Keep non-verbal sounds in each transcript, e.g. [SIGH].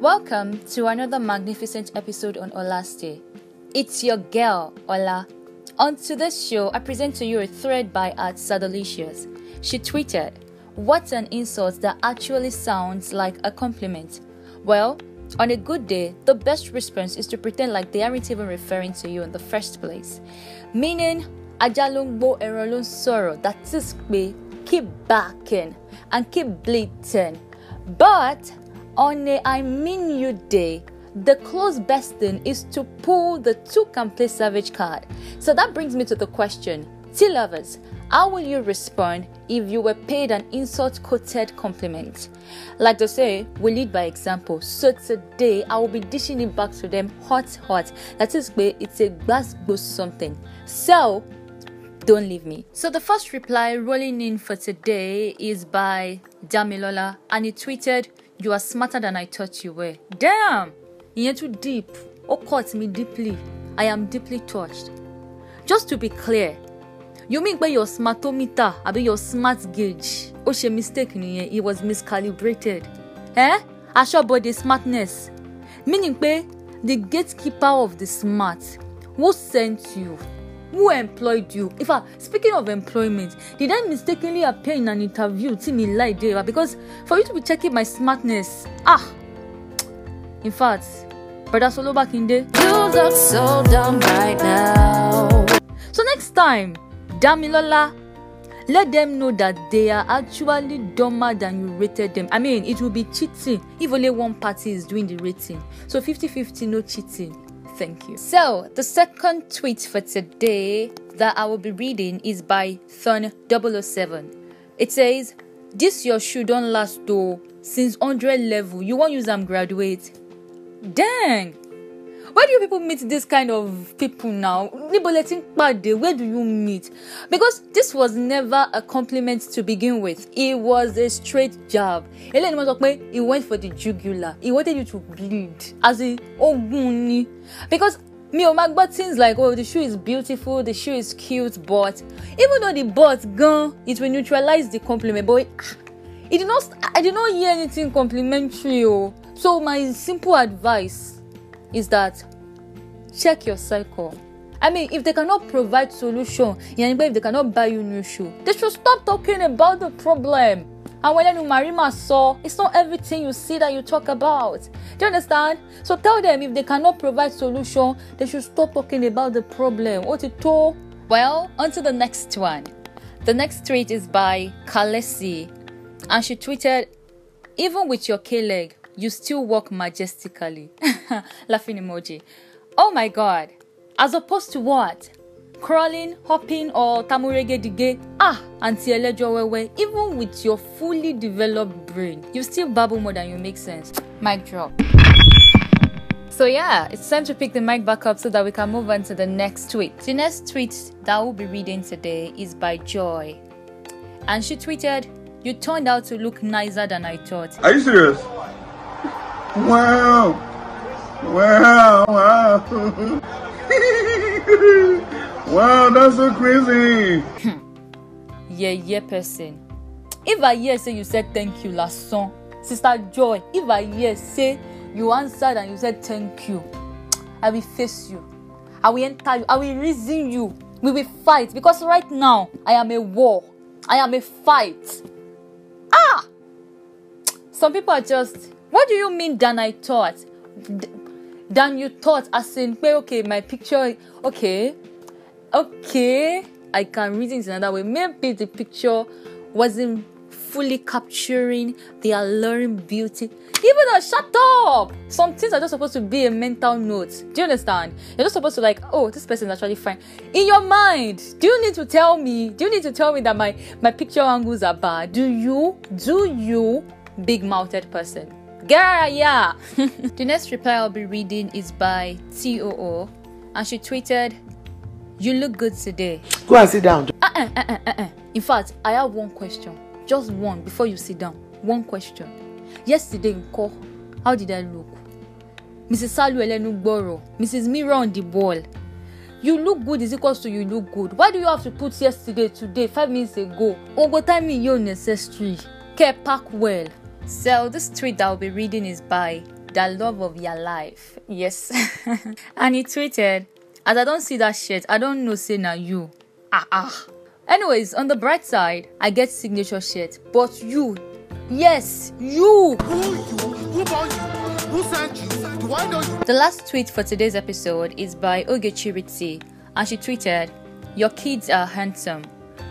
Welcome to another magnificent episode on Olaste. It's your girl, Ola. On today's show, I present to you a thread by at Sadalicious. She tweeted, What an insult that actually sounds like a compliment. Well, on a good day, the best response is to pretend like they aren't even referring to you in the first place. Meaning, ajalungbo erolun sorrow, that is me, keep backing and keep bleating. But on a I mean you day, the close best thing is to pull the two can play savage card. So that brings me to the question Tea lovers, how will you respond if you were paid an insult coated compliment? Like they say, we lead by example. So today I will be dishing it back to them hot, hot. That is where it's a glass boost something. So don't leave me. So the first reply rolling in for today is by Damilola and he tweeted, You are smarter than I thought you were. Damn! You're too deep. Oh, caught me deeply. I am deeply touched. Just to be clear, you mean by your smartometer àbí your smart gauge ó ṣe mistake nìyẹn it was miscalibrated eh aṣọ́bodè smartness meaning pé the gatekeeper of the smart who sent you who employed you? In fact speaking of employment did i mistakenly appear in an interview? Tí mi lie there because for you to be checking my smartness ah! In fact brother solo bakinde. You look so dumb right now. so next time damilola let them know that they are actually dumber than you rated them. I mean it will be cheating if only one party is doing the rating. So 50-50 no cheating thank you. So the second tweet for today that i will be reading is by thun 007 it says this your shoe don't last though. Since 100 level you wan use am graduate. Dang where do you people meet this kind of people now? Níbo lẹ where do you meet? Because this was never a compliment to begin with. It was a straight jab. Eléyìí ni wọ́n sọ pé he went for the jugular. He wanted you to bleed. As in ogun ni. Because mi ò máa gbọ́ things like oh the shoe is beautiful the shoe is cute but even though the but gan it will neutralize the compliment but it did not i did not hear anything complimentary o so my simple advice is that check your cycle. I mean, if they cannot provide solution, pé if they cannot buy you new shoe, they should stop talking about the problem. And when you marima saw, it's not everything you see that you talk about. Do you understand? So tell them if they cannot provide solution, they should stop talking about the problem. What it told? Well, to the next one. The next tweet is by Kalesi, and she tweeted, "Even with your K leg, you still walk majestically." [LAUGHS] Laughing emoji. Oh my god. As opposed to what? Crawling, hopping, or tamuregedige. Ah, Auntie Elejo Wewe, even with your fully developed brain, you still babble more than you make sense. Mic drop. So yeah, it's time to pick the mic back up so that we can move on to the next tweet. The next tweet that we'll be reading today is by Joy. And she tweeted, You turned out to look nicer than I thought. Are you serious? Wow. Wow. Wow. [LAUGHS] wow, that's so crazy. [LAUGHS] Yeah, yeah, person. If I hear say you said thank you last song, Sister Joy, if I hear say you answered and you said thank you, I will face you. I will enter you. I will reason you. We will fight because right now I am a war. I am a fight. Ah! Some people are just, what do you mean than I thought? Than you thought, as in, okay, my picture, okay, okay, I can read it in another way. Maybe the picture wasn't fully capturing the alluring beauty. Even though, shut up! Some things are just supposed to be a mental note. Do you understand? You're just supposed to like, oh, this person is actually fine. In your mind, do you need to tell me? Do you need to tell me that my my picture angles are bad? Do you? Do you? Big mouthed person. Girl, [LAUGHS] yeah. the next reply I'll be reading is by TOO, and she tweeted, "You look good today." Go and sit down. Uh-uh, uh-uh, uh-uh. In fact, I have one question. Just one before you sit down. One question. Yesterday in call, how did I look? Mrs. Salu Elenugboro, Mrs. Mira on the ball. You look good is equals to you look good. Why do you have to put yesterday, today, five minutes ago? Ogo time in your necessary. Care pack well. So this tweet that I'll be reading is by the love of your life. Yes. [LAUGHS] and he tweeted, As I don't see that shit, I don't know, say now you. Ah ah. Anyways, on the bright side, I get signature shit. But you, yes, you. Who you? Who bought you? Who sent you? Do I know you? The last tweet for today's episode is by Ogechiriti, and she tweeted, Your kids are handsome.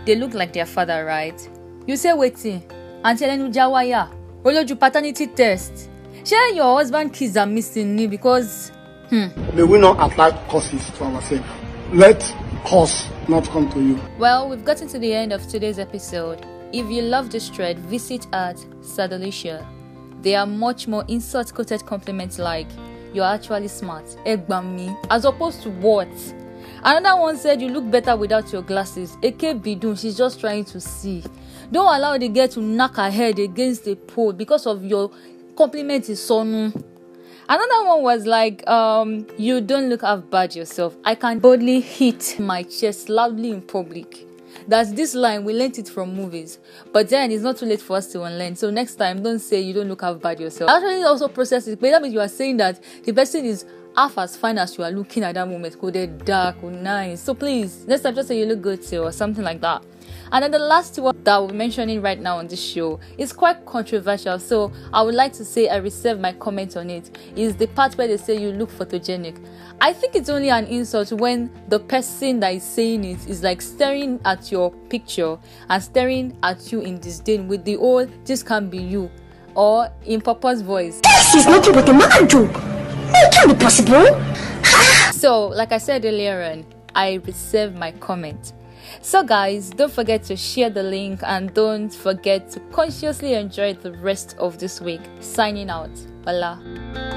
They look like their father, right? You say waiting. Auntie Elenu Jawaya. Oloju paternity test. Share your husband kids are missing me because hmm. May we not apply curses to ourselves. Let curse not come to you. Well, we've gotten to the end of today's episode. If you love this thread, visit at Sadalicia. There are much more insult coated compliments like you're actually smart, Egbami, as opposed to what? Another one said you look better without your glasses. Eke Bidun, she's just trying to see. Don't allow the girl to knock her head against the pole because of your compliment is sonu. Another one was like, um, you don't look half bad yourself. I can boldly hit my chest loudly in public. That's this line, we learnt it from movies. But then it's not too late for us to unlearn. So next time, don't say you don't look half bad yourself. Actually, also process it. But that means you are saying that the person is half as fine as you are looking at that moment. They're dark or nice. So please, next time just say you look good too or something like that. And then the last one that we're mentioning right now on this show is quite controversial. So I would like to say I reserve my comment on it. Is the part where they say you look photogenic. I think it's only an insult when the person that is saying it is like staring at your picture and staring at you in disdain with the old this can't be you or in Papa's voice. This is nothing but a mad joke. It can't be possible. So, like I said earlier on, I reserve my comment. So, guys, don't forget to share the link and don't forget to consciously enjoy the rest of this week. Signing out. Voila.